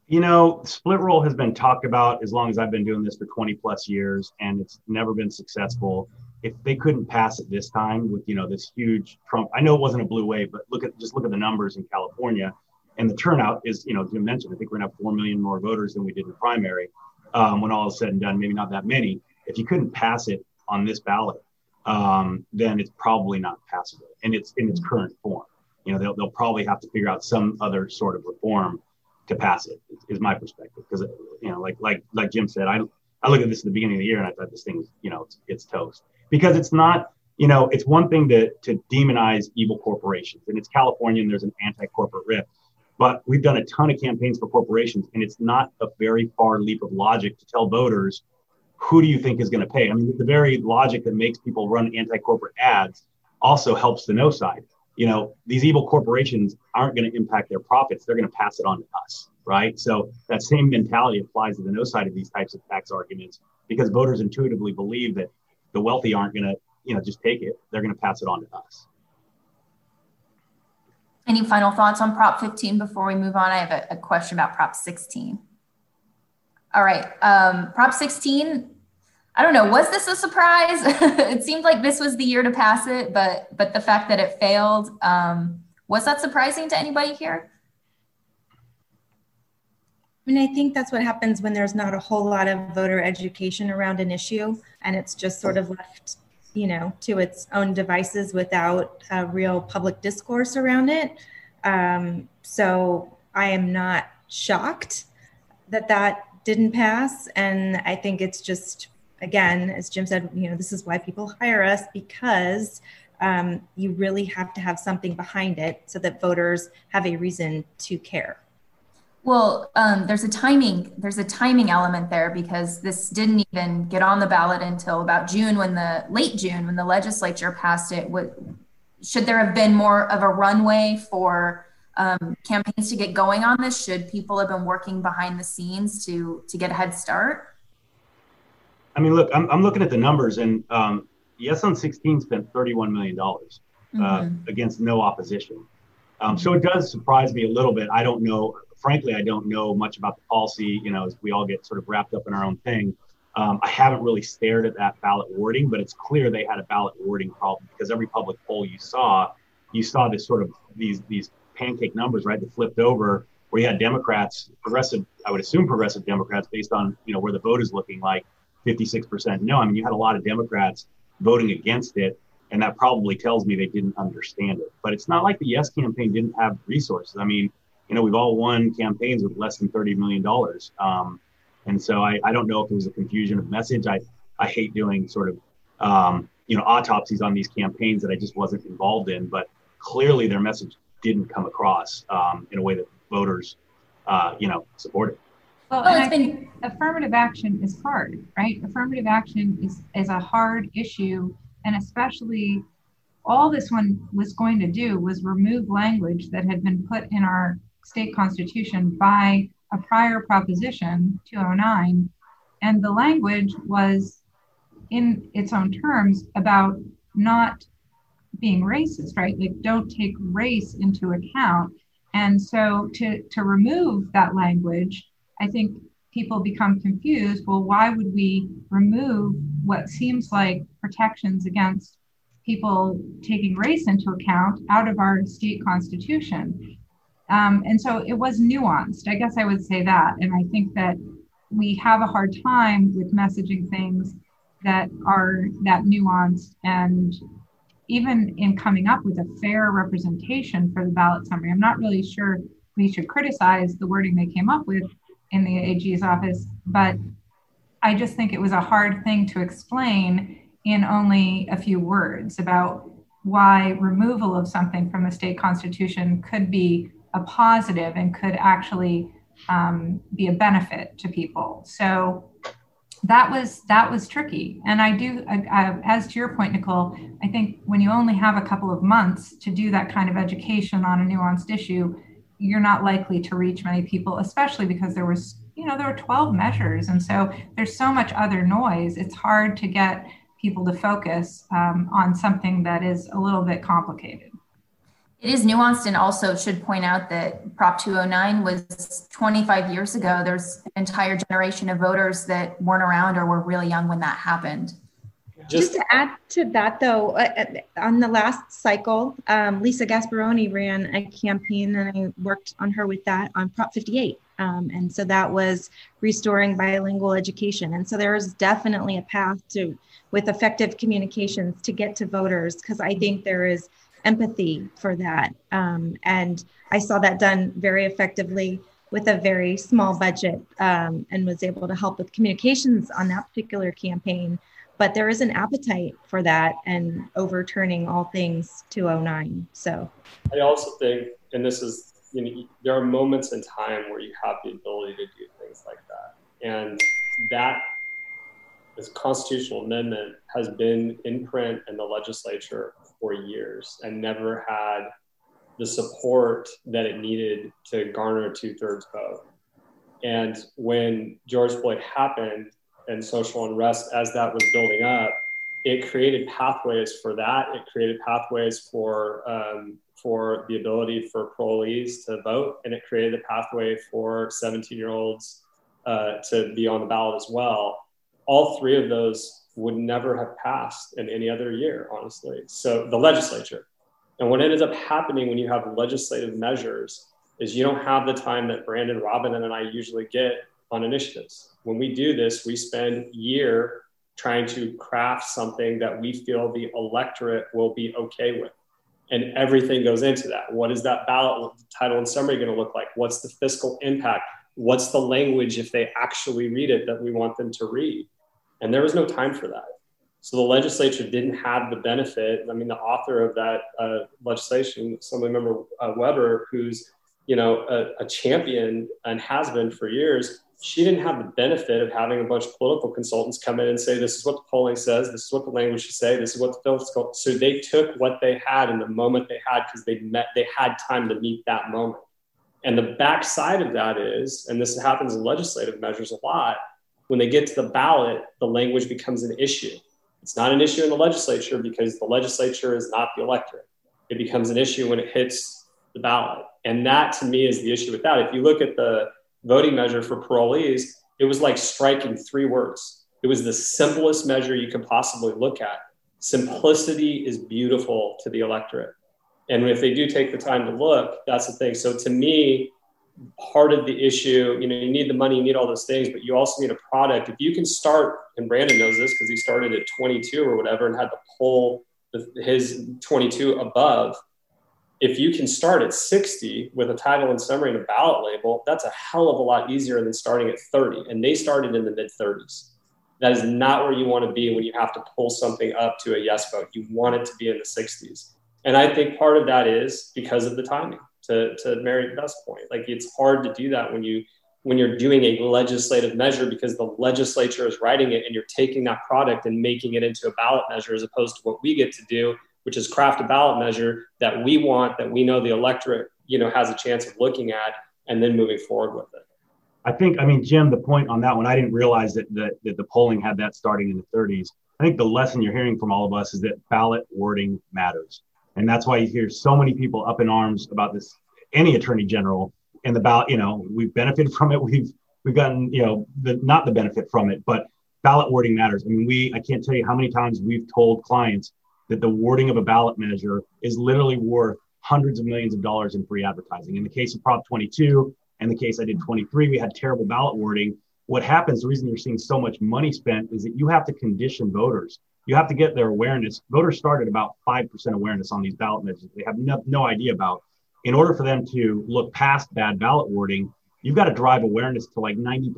Speaker 5: You know, split roll has been talked about as long as I've been doing this for 20 plus years, and it's never been successful. If they couldn't pass it this time with you know this huge Trump, I know it wasn't a blue wave, but look at just look at the numbers in California, and the turnout is you know Jim mentioned. I think we're gonna have four million more voters than we did in the primary. Um, when all is said and done, maybe not that many. If you couldn't pass it on this ballot, um, then it's probably not passable in its in its current form. You know, they'll they'll probably have to figure out some other sort of reform to pass it is my perspective because you know like like like jim said i i look at this at the beginning of the year and i thought this thing you know it's, it's toast because it's not you know it's one thing to to demonize evil corporations and it's california and there's an anti-corporate rift but we've done a ton of campaigns for corporations and it's not a very far leap of logic to tell voters who do you think is going to pay i mean the very logic that makes people run anti-corporate ads also helps the no side you know, these evil corporations aren't going to impact their profits. They're going to pass it on to us, right? So that same mentality applies to the no side of these types of tax arguments because voters intuitively believe that the wealthy aren't going to, you know, just take it. They're going to pass it on to us.
Speaker 2: Any final thoughts on Prop 15 before we move on? I have a, a question about Prop 16. All right. Um, Prop 16 I don't know. Was this a surprise? it seemed like this was the year to pass it, but but the fact that it failed um, was that surprising to anybody here?
Speaker 4: I mean, I think that's what happens when there's not a whole lot of voter education around an issue, and it's just sort of left, you know, to its own devices without a real public discourse around it. Um, so I am not shocked that that didn't pass, and I think it's just again, as Jim said, you know, this is why people hire us because um, you really have to have something behind it so that voters have a reason to care.
Speaker 2: Well, um, there's a timing. There's a timing element there because this didn't even get on the ballot until about June, when the late June, when the legislature passed it. What, should there have been more of a runway for um, campaigns to get going on this? Should people have been working behind the scenes to to get a head start?
Speaker 5: I mean, look, I'm, I'm looking at the numbers, and um, Yes on 16 spent 31 million dollars uh, mm-hmm. against no opposition. Um, so it does surprise me a little bit. I don't know, frankly, I don't know much about the policy. You know, as we all get sort of wrapped up in our own thing. Um, I haven't really stared at that ballot wording, but it's clear they had a ballot wording problem because every public poll you saw, you saw this sort of these these pancake numbers, right? That flipped over where you had Democrats, progressive, I would assume progressive Democrats, based on you know where the vote is looking like, 56% no. I mean, you had a lot of Democrats voting against it, and that probably tells me they didn't understand it. But it's not like the Yes campaign didn't have resources. I mean, you know, we've all won campaigns with less than $30 million. Um, and so I, I don't know if it was a confusion of message. I, I hate doing sort of, um, you know, autopsies on these campaigns that I just wasn't involved in, but clearly their message didn't come across um, in a way that voters, uh, you know, supported.
Speaker 3: Well, well affirmative action is hard, right? Affirmative action is, is a hard issue. And especially all this one was going to do was remove language that had been put in our state constitution by a prior proposition 209. And the language was in its own terms about not being racist, right? Like don't take race into account. And so to, to remove that language I think people become confused. Well, why would we remove what seems like protections against people taking race into account out of our state constitution? Um, and so it was nuanced. I guess I would say that. And I think that we have a hard time with messaging things that are that nuanced and even in coming up with a fair representation for the ballot summary. I'm not really sure we should criticize the wording they came up with in the AG's office, but I just think it was a hard thing to explain in only a few words about why removal of something from the state constitution could be a positive and could actually um, be a benefit to people. So that was that was tricky. And i do uh, as to your point nicole i think when you only have a couple of months to do that kind of education on a nuanced issue you're not likely to reach many people especially because there was you know there were 12 measures. And so there's so much other noise. It's hard to get people to focus um, on something that is a little bit complicated
Speaker 2: it is nuanced and also should point out that Prop 209 was 25 years ago. There's an entire generation of voters that weren't around or were really young when that happened.
Speaker 4: Just, Just to add to that, though, uh, uh, on the last cycle, um, Lisa Gasparoni ran a campaign, and I worked on her with that on Prop 58. Um, and so that was restoring bilingual education. And so there is definitely a path to, with effective communications, to get to voters, because I think there is empathy for that. Um, and I saw that done very effectively with a very small budget um, and was able to help with communications on that particular campaign. But there is an appetite for that and overturning all things 209. So
Speaker 6: I also think, and this is, you know, there are moments in time where you have the ability to do things like that. And that this constitutional amendment has been in print in the legislature for years and never had the support that it needed to garner a two thirds vote. And when George Floyd happened and social unrest, as that was building up, it created pathways for that. It created pathways for um, for the ability for parolees to vote, and it created a pathway for 17 year olds uh, to be on the ballot as well. All three of those would never have passed in any other year, honestly. So the legislature. And what ends up happening when you have legislative measures is you don't have the time that Brandon, Robin, and I usually get on initiatives. When we do this, we spend year trying to craft something that we feel the electorate will be okay with. And everything goes into that. What is that ballot title and summary going to look like? What's the fiscal impact? What's the language if they actually read it that we want them to read? And there was no time for that. So the legislature didn't have the benefit. I mean, the author of that uh, legislation, Assembly member uh, Weber, who's you know a, a, champion and has been for years, she didn't have the benefit of having a bunch of political consultants come in and say, "This is what the polling says. This is what the language should say. This is what the fiscal." So they took what they had in the moment they had because they met. They had time to meet that moment. And the backside of that is, and this happens in legislative measures a lot when they get to the ballot, the language becomes an issue. It's not an issue in the legislature because the legislature is not the electorate. It becomes an issue when it hits the ballot. And that to me is the issue with that. If you look at the voting measure for parolees, it was like striking three words. It was the simplest measure you could possibly look at. Simplicity is beautiful to the electorate. And if they do take the time to look, that's the thing. So to me, part of the issue you know you need the money you need all those things but you also need a product. If you can start and brandon knows this because he started at 22 or whatever and had to pull his 22 above if you can start at 60 with a title and summary and a ballot label that's a hell of a lot easier than starting at 30 and they started in the mid 30s that is not where you want to be when you have to pull something up to a yes vote. You want it to be in the 60s and i think part of that is because of the timing to, to Mary Beth's point. Like it's hard to do that when you when you're doing a legislative measure because the legislature is writing it and you're taking that product and making it into a ballot measure as opposed to what we get to do, which is craft a ballot measure that we want, that we know the electorate, you know, has a chance of looking at and then moving forward with it.
Speaker 5: I think, I mean, Jim, the point on that one, I didn't realize that, that, that the polling had that starting in the 30s. I think the lesson you're hearing from all of us is that ballot wording matters. And that's why you hear so many people up in arms about this, any attorney general and the ballot, you know, we've benefited from it. We've, we've gotten, you know, the, not the benefit from it, but ballot wording matters. I mean, we, I can't tell you how many times we've told clients that the wording of a ballot measure is literally worth hundreds of millions of dollars in free advertising. In the case of Prop 22 and the case I did 23, we had terrible ballot wording. What happens, the reason you're seeing so much money spent is that you have to condition voters you have to get their awareness. Voters started about 5% awareness on these ballot measures they have no, no idea about. In order for them to look past bad ballot wording, you've got to drive awareness to like 90%,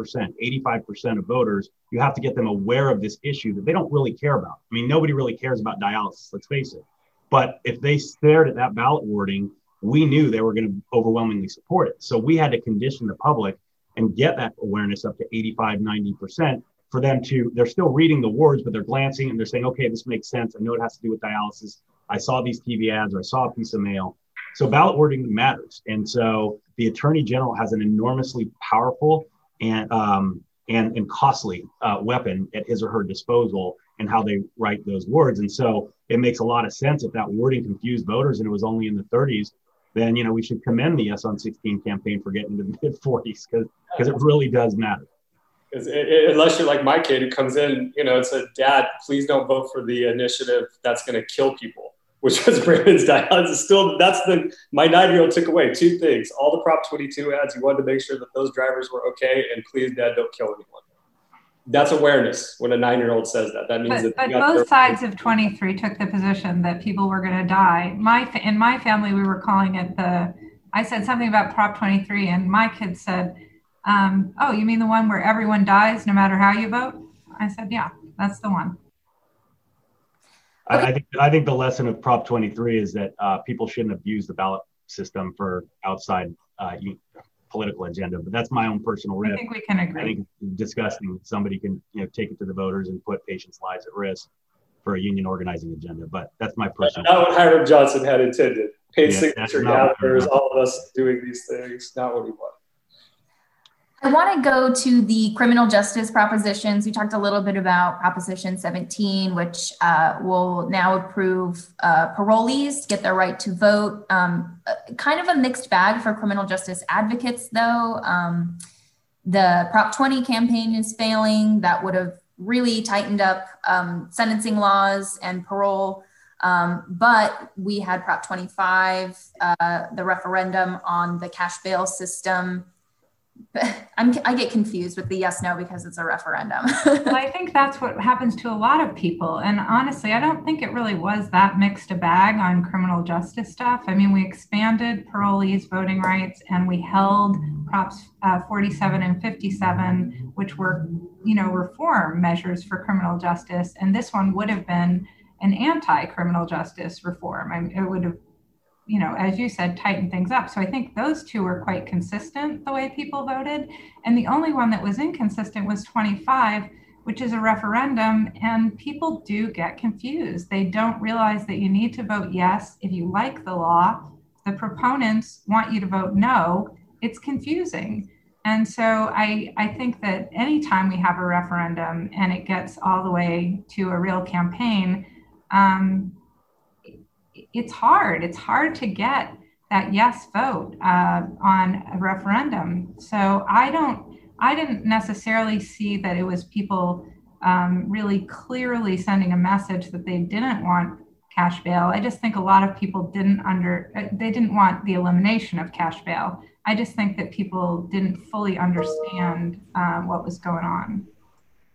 Speaker 5: 85% of voters. You have to get them aware of this issue that they don't really care about. I mean, nobody really cares about dialysis, let's face it. But if they stared at that ballot wording, we knew they were going to overwhelmingly support it. So we had to condition the public and get that awareness up to 85, 90%. For them to, they're still reading the words, but they're glancing and they're saying, okay, this makes sense. I know it has to do with dialysis. I saw these TV ads or I saw a piece of mail. So ballot wording matters. And so the attorney general has an enormously powerful and, um, and, and costly uh, weapon at his or her disposal and how they write those words. And so it makes a lot of sense if that wording confused voters and it was only in the 30s, then you know we should commend the S on 16 campaign for getting to the mid 40s because because it really does matter.
Speaker 6: Because unless you're like my kid who comes in, you know, and said, "Dad, please don't vote for the initiative that's going to kill people," which was Brandon's dialysis. Still, that's the my nine year old took away two things: all the Prop 22 ads. He wanted to make sure that those drivers were okay, and please, Dad, don't kill anyone that's awareness when a nine year old says that. That means
Speaker 3: but,
Speaker 6: that.
Speaker 3: But both sides of 23 took the position that people were going to die. My in my family, we were calling it the. I said something about Prop 23, and my kids said, um, "Oh, you mean the one where everyone dies no matter how you vote?" I said, "Yeah, that's the one."
Speaker 5: I, I think I think the lesson of Prop 23 is that uh, people shouldn't abuse the ballot system for outside uh, political agenda, but that's my own personal riff.
Speaker 3: I think we can agree.
Speaker 5: I think it's disgusting. Somebody can you know take it to the voters and put patients' lives at risk for a union organizing agenda. But that's my personal.
Speaker 6: Not what Hiram Johnson had intended. Paid yeah, signature gatherers, all of us doing these things. Not what he wanted.
Speaker 2: I want to go to the criminal justice propositions. We talked a little bit about Proposition 17, which uh, will now approve uh, parolees get their right to vote. Um, uh, kind of a mixed bag for criminal justice advocates, though. Um, the Prop 20 campaign is failing. That would have really tightened up um, sentencing laws and parole. Um, but we had Prop 25, uh, the referendum on the cash bail system I'm, I get confused with the yes no because it's a referendum.
Speaker 3: well, I think that's what happens to a lot of people. And honestly, I don't think it really was that mixed a bag on criminal justice stuff. I mean, we expanded parolees' voting rights and we held Props uh, 47 and 57, which were, you know, reform measures for criminal justice. And this one would have been an anti criminal justice reform. I mean, it would have you know, as you said, tighten things up. So I think those two were quite consistent the way people voted. And the only one that was inconsistent was 25, which is a referendum. And people do get confused. They don't realize that you need to vote yes if you like the law. The proponents want you to vote no. It's confusing. And so I, I think that anytime we have a referendum and it gets all the way to a real campaign, um, it's hard. It's hard to get that yes vote uh, on a referendum. So I don't, I didn't necessarily see that it was people um, really clearly sending a message that they didn't want cash bail. I just think a lot of people didn't under, uh, they didn't want the elimination of cash bail. I just think that people didn't fully understand uh, what was going on.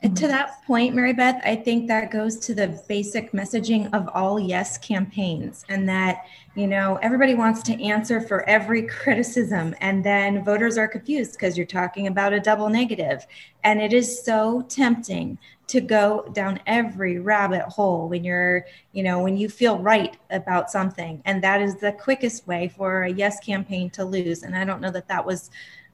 Speaker 4: To that point, Mary Beth, I think that goes to the basic messaging of all yes campaigns, and that, you know, everybody wants to answer for every criticism, and then voters are confused because you're talking about a double negative. And it is so tempting to go down every rabbit hole when you're, you know, when you feel right about something. And that is the quickest way for a yes campaign to lose. And I don't know that that was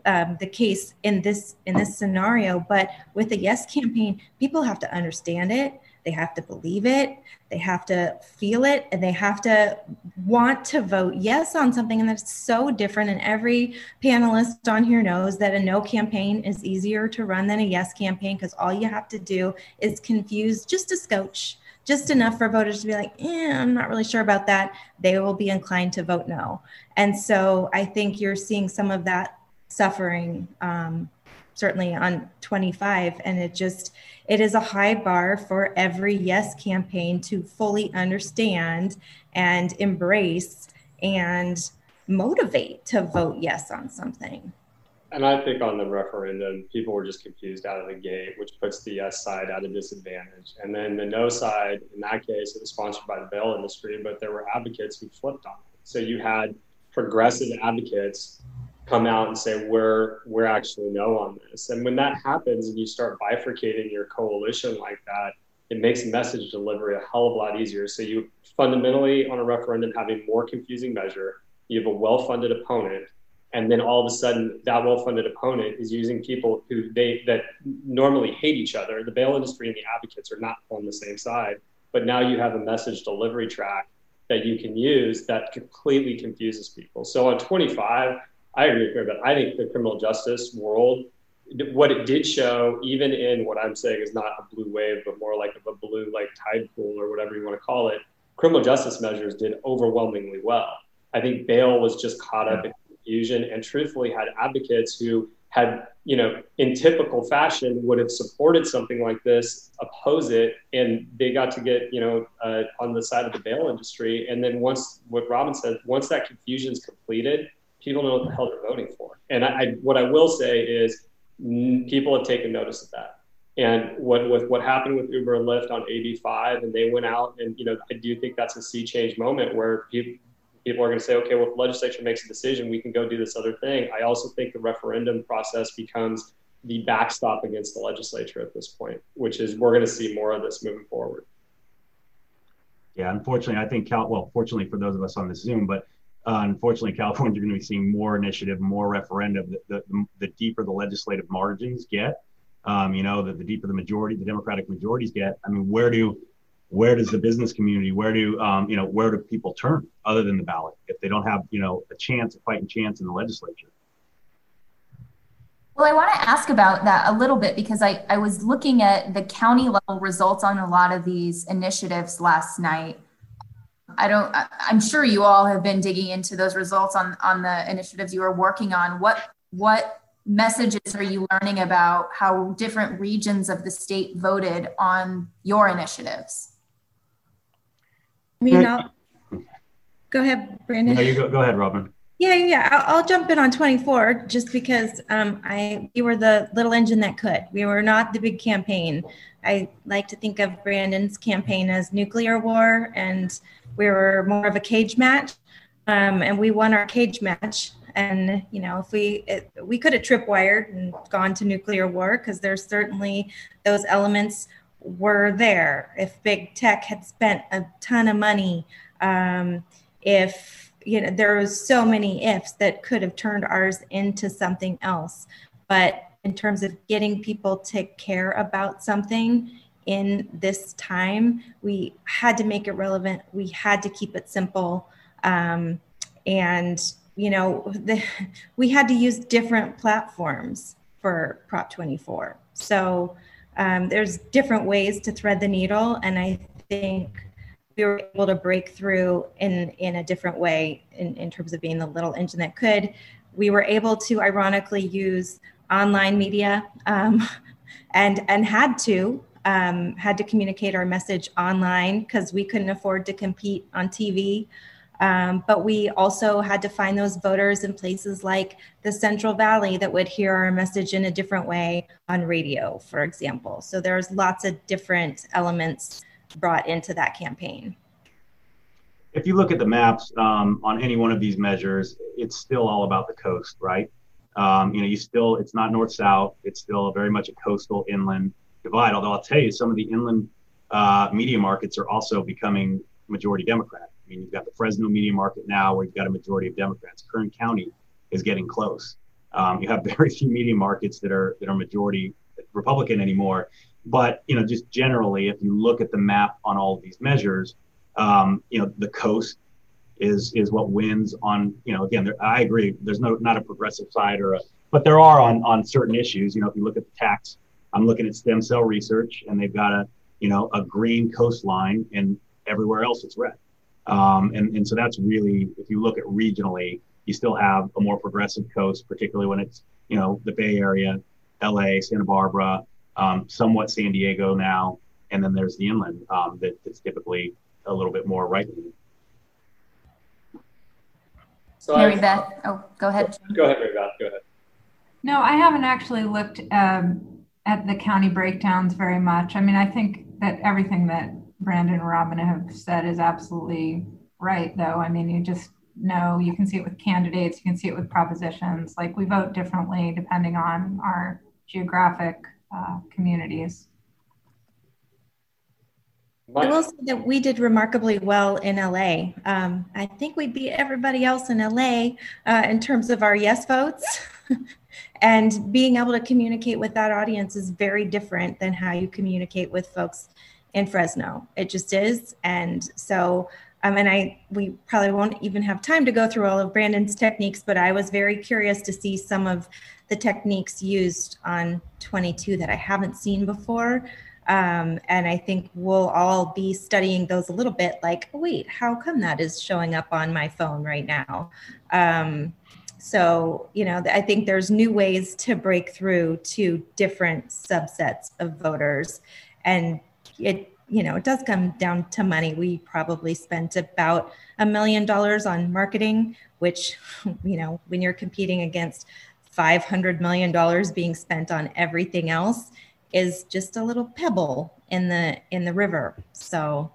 Speaker 4: um, the case in this in this scenario but with the yes campaign people have to understand it they have to believe it they have to feel it and they have to want to vote yes on something and that's so different and every panelist on here knows that a no campaign is easier to run than a yes campaign because all you have to do is confuse just a scotch just enough for voters to be like, eh, I'm not really sure about that. They will be inclined to vote no. And so I think you're seeing some of that suffering um, certainly on 25 and it just it is a high bar for every yes campaign to fully understand and embrace and motivate to vote yes on something.
Speaker 6: And i think on the referendum people were just confused out of the gate which puts the yes side at a disadvantage. And then the no side in that case it was sponsored by the bail industry but there were advocates who flipped on it. So you had progressive advocates come out and say we're we're actually no on this. And when that happens and you start bifurcating your coalition like that it makes message delivery a hell of a lot easier. So you fundamentally on a referendum have a more confusing measure. You have a well-funded opponent. And then all of a sudden that well-funded opponent is using people who they that normally hate each other. The bail industry and the advocates are not on the same side. But now you have a message delivery track that you can use that completely confuses people. So on 25 i agree with you, but i think the criminal justice world what it did show even in what i'm saying is not a blue wave but more like of a blue like tide pool or whatever you want to call it criminal justice measures did overwhelmingly well i think bail was just caught up in confusion and truthfully had advocates who had, you know, in typical fashion would have supported something like this, oppose it, and they got to get, you know, uh, on the side of the bail industry. And then once, what Robin said, once that confusion is completed, people know what the hell they're voting for. And I, I, what I will say is people have taken notice of that. And what with what happened with Uber and Lyft on AB5, and they went out and you know I do think that's a sea change moment where people people are going to say, okay, well, if the legislature makes a decision, we can go do this other thing. I also think the referendum process becomes the backstop against the legislature at this point, which is we're going to see more of this moving forward.
Speaker 5: Yeah, unfortunately, I think Cal. Well, fortunately for those of us on this Zoom, but uh, unfortunately, California, you're going to be seeing more initiative, more referendum. The, the, the deeper the legislative margins get, um, you know, the, the deeper the majority, the Democratic majorities get. I mean, where do where does the business community, where do um, you know, where do people turn other than the ballot if they don't have you know a chance, a fighting chance in the legislature?
Speaker 2: Well, I want to ask about that a little bit because I, I was looking at the county level results on a lot of these initiatives last night. I don't, I'm sure you all have been digging into those results on, on the initiatives you are working on. What, what messages are you learning about how different regions of the state voted on your initiatives?
Speaker 4: I mean, I'll, go ahead, Brandon.
Speaker 5: No, you go, go ahead, Robin.
Speaker 4: Yeah, yeah, I'll, I'll jump in on 24 just because um, I we were the little engine that could. We were not the big campaign. I like to think of Brandon's campaign as nuclear war, and we were more of a cage match. Um, and we won our cage match. And you know, if we it, we could have tripwired and gone to nuclear war because there's certainly those elements were there, if big tech had spent a ton of money, um, if you know there was so many ifs that could have turned ours into something else. But in terms of getting people to care about something in this time, we had to make it relevant. We had to keep it simple, um, and you know the, we had to use different platforms for Prop 24. So um, there's different ways to thread the needle, and I think we were able to break through in in a different way in, in terms of being the little engine that could. We were able to ironically use online media um, and and had to um, had to communicate our message online because we couldn't afford to compete on TV. Um, but we also had to find those voters in places like the Central Valley that would hear our message in a different way on radio, for example. So there's lots of different elements brought into that campaign.
Speaker 5: If you look at the maps um, on any one of these measures, it's still all about the coast, right? Um, you know, you still, it's not north south, it's still very much a coastal inland divide. Although I'll tell you, some of the inland uh, media markets are also becoming majority Democrat I mean, you've got the Fresno media market now where you've got a majority of Democrats. Kern County is getting close. Um, you have very few media markets that are that are majority Republican anymore. But you know, just generally, if you look at the map on all of these measures, um, you know, the coast is is what wins on. You know, again, there, I agree. There's no not a progressive side or a, but there are on on certain issues. You know, if you look at the tax, I'm looking at stem cell research, and they've got a you know a green coastline, and everywhere else it's red. Um, and, and so that's really, if you look at regionally, you still have a more progressive coast, particularly when it's, you know, the Bay Area, LA, Santa Barbara, um, somewhat San Diego now. And then there's the inland um, that, that's typically a little bit more right leaning.
Speaker 2: So Mary I, Beth, oh, go ahead.
Speaker 6: Go ahead, Mary Beth, go ahead.
Speaker 3: No, I haven't actually looked um, at the county breakdowns very much. I mean, I think that everything that Brandon and Robin have said is absolutely right, though. I mean, you just know you can see it with candidates, you can see it with propositions. Like we vote differently depending on our geographic uh, communities.
Speaker 4: I will say that we did remarkably well in LA. Um, I think we beat everybody else in LA uh, in terms of our yes votes. and being able to communicate with that audience is very different than how you communicate with folks in Fresno. It just is. And so, um, and I, we probably won't even have time to go through all of Brandon's techniques, but I was very curious to see some of the techniques used on 22 that I haven't seen before. Um, and I think we'll all be studying those a little bit like, wait, how come that is showing up on my phone right now? Um, so, you know, I think there's new ways to break through to different subsets of voters. And it, you know, it does come down to money. We probably spent about a million dollars on marketing, which, you know, when you're competing against $500 million being spent on everything else is just a little pebble in the in the river so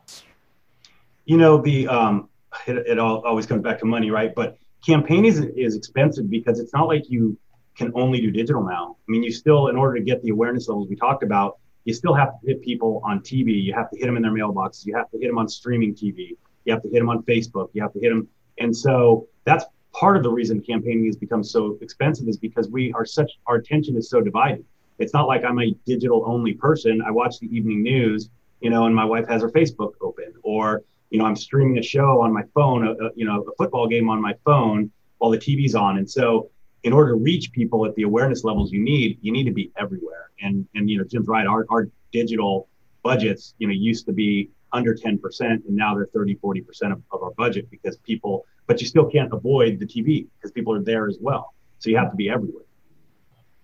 Speaker 5: you know the um it, it all always comes back to money right but campaign is, is expensive because it's not like you can only do digital now. I mean, you still, in order to get the awareness levels we talked about, you still have to hit people on TV. You have to hit them in their mailboxes. You have to hit them on streaming TV. You have to hit them on Facebook. You have to hit them. And so that's part of the reason campaigning has become so expensive is because we are such, our attention is so divided. It's not like I'm a digital only person. I watch the evening news, you know, and my wife has her Facebook open or, you know, I'm streaming a show on my phone, a, a, you know, a football game on my phone while the TV's on. And so, in order to reach people at the awareness levels you need, you need to be everywhere. And and you know, Jim's right. Our our digital budgets, you know, used to be under 10%, and now they're 30, 40% of, of our budget because people, but you still can't avoid the TV because people are there as well. So you have to be everywhere.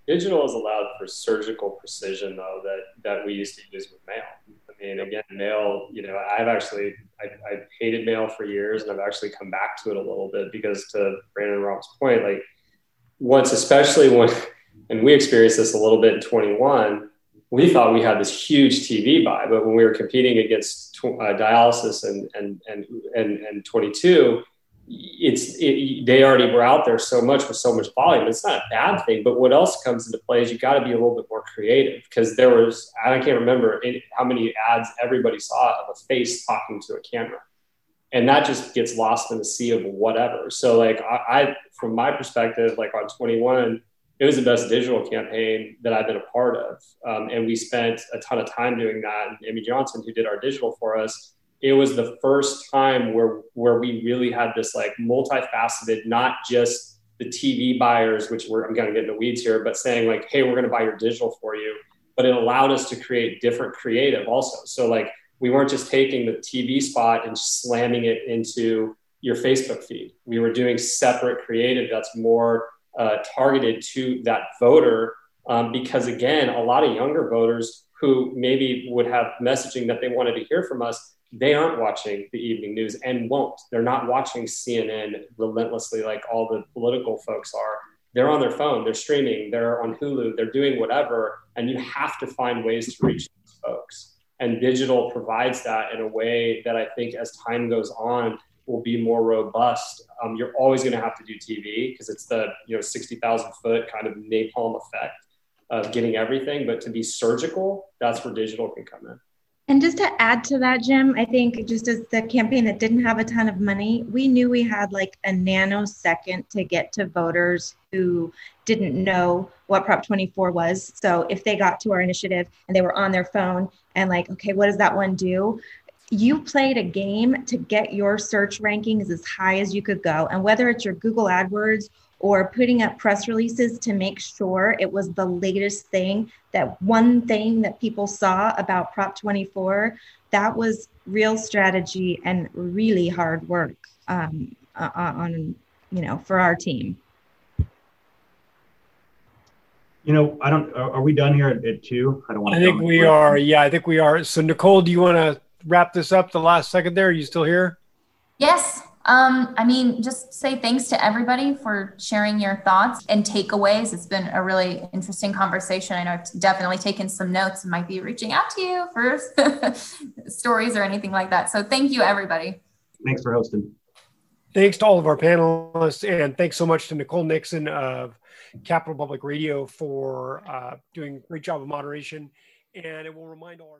Speaker 6: Digital is allowed for surgical precision, though, that, that we used to use with mail. I mean, again, mail, you know, I've actually, I, I hated mail for years and I've actually come back to it a little bit because to Brandon Rob's point, like once, especially when, and we experienced this a little bit in 21, we thought we had this huge TV buy, but when we were competing against uh, dialysis and, and, and, and, and 22, it's it, they already were out there so much with so much volume. It's not a bad thing, but what else comes into play is you got to be a little bit more creative because there was I can't remember how many ads everybody saw of a face talking to a camera, and that just gets lost in the sea of whatever. So like I, I from my perspective, like on 21, it was the best digital campaign that I've been a part of, um, and we spent a ton of time doing that. And Amy Johnson, who did our digital for us it was the first time where where we really had this like multifaceted, not just the TV buyers, which we're I'm gonna get into weeds here, but saying like, hey, we're gonna buy your digital for you. But it allowed us to create different creative also. So like we weren't just taking the TV spot and slamming it into your Facebook feed. We were doing separate creative that's more uh, targeted to that voter um, because again, a lot of younger voters who maybe would have messaging that they wanted to hear from us they aren't watching the evening news and won't. They're not watching CNN relentlessly like all the political folks are. They're on their phone, they're streaming, they're on Hulu, they're doing whatever. And you have to find ways to reach folks. And digital provides that in a way that I think as time goes on will be more robust. Um, you're always going to have to do TV because it's the you know 60,000 foot kind of napalm effect of getting everything. But to be surgical, that's where digital can come in.
Speaker 4: And just to add to that, Jim, I think just as the campaign that didn't have a ton of money, we knew we had like a nanosecond to get to voters who didn't know what Prop 24 was. So if they got to our initiative and they were on their phone and like, okay, what does that one do? You played a game to get your search rankings as high as you could go. And whether it's your Google AdWords or putting up press releases to make sure it was the latest thing, that one thing that people saw about Prop 24, that was real strategy and really hard work um, on, you know, for our team.
Speaker 5: You know, I don't, are we done here at, at two? I don't want
Speaker 1: to. I think we are. Yeah, I think we are. So, Nicole, do you want to wrap this up the last second there? Are you still here?
Speaker 2: Yes. Um, I mean, just say thanks to everybody for sharing your thoughts and takeaways. It's been a really interesting conversation. I know I've definitely taken some notes and might be reaching out to you for stories or anything like that. So thank you, everybody.
Speaker 5: Thanks for hosting.
Speaker 1: Thanks to all of our panelists, and thanks so much to Nicole Nixon of Capital Public Radio for uh, doing a great job of moderation. And it will remind all our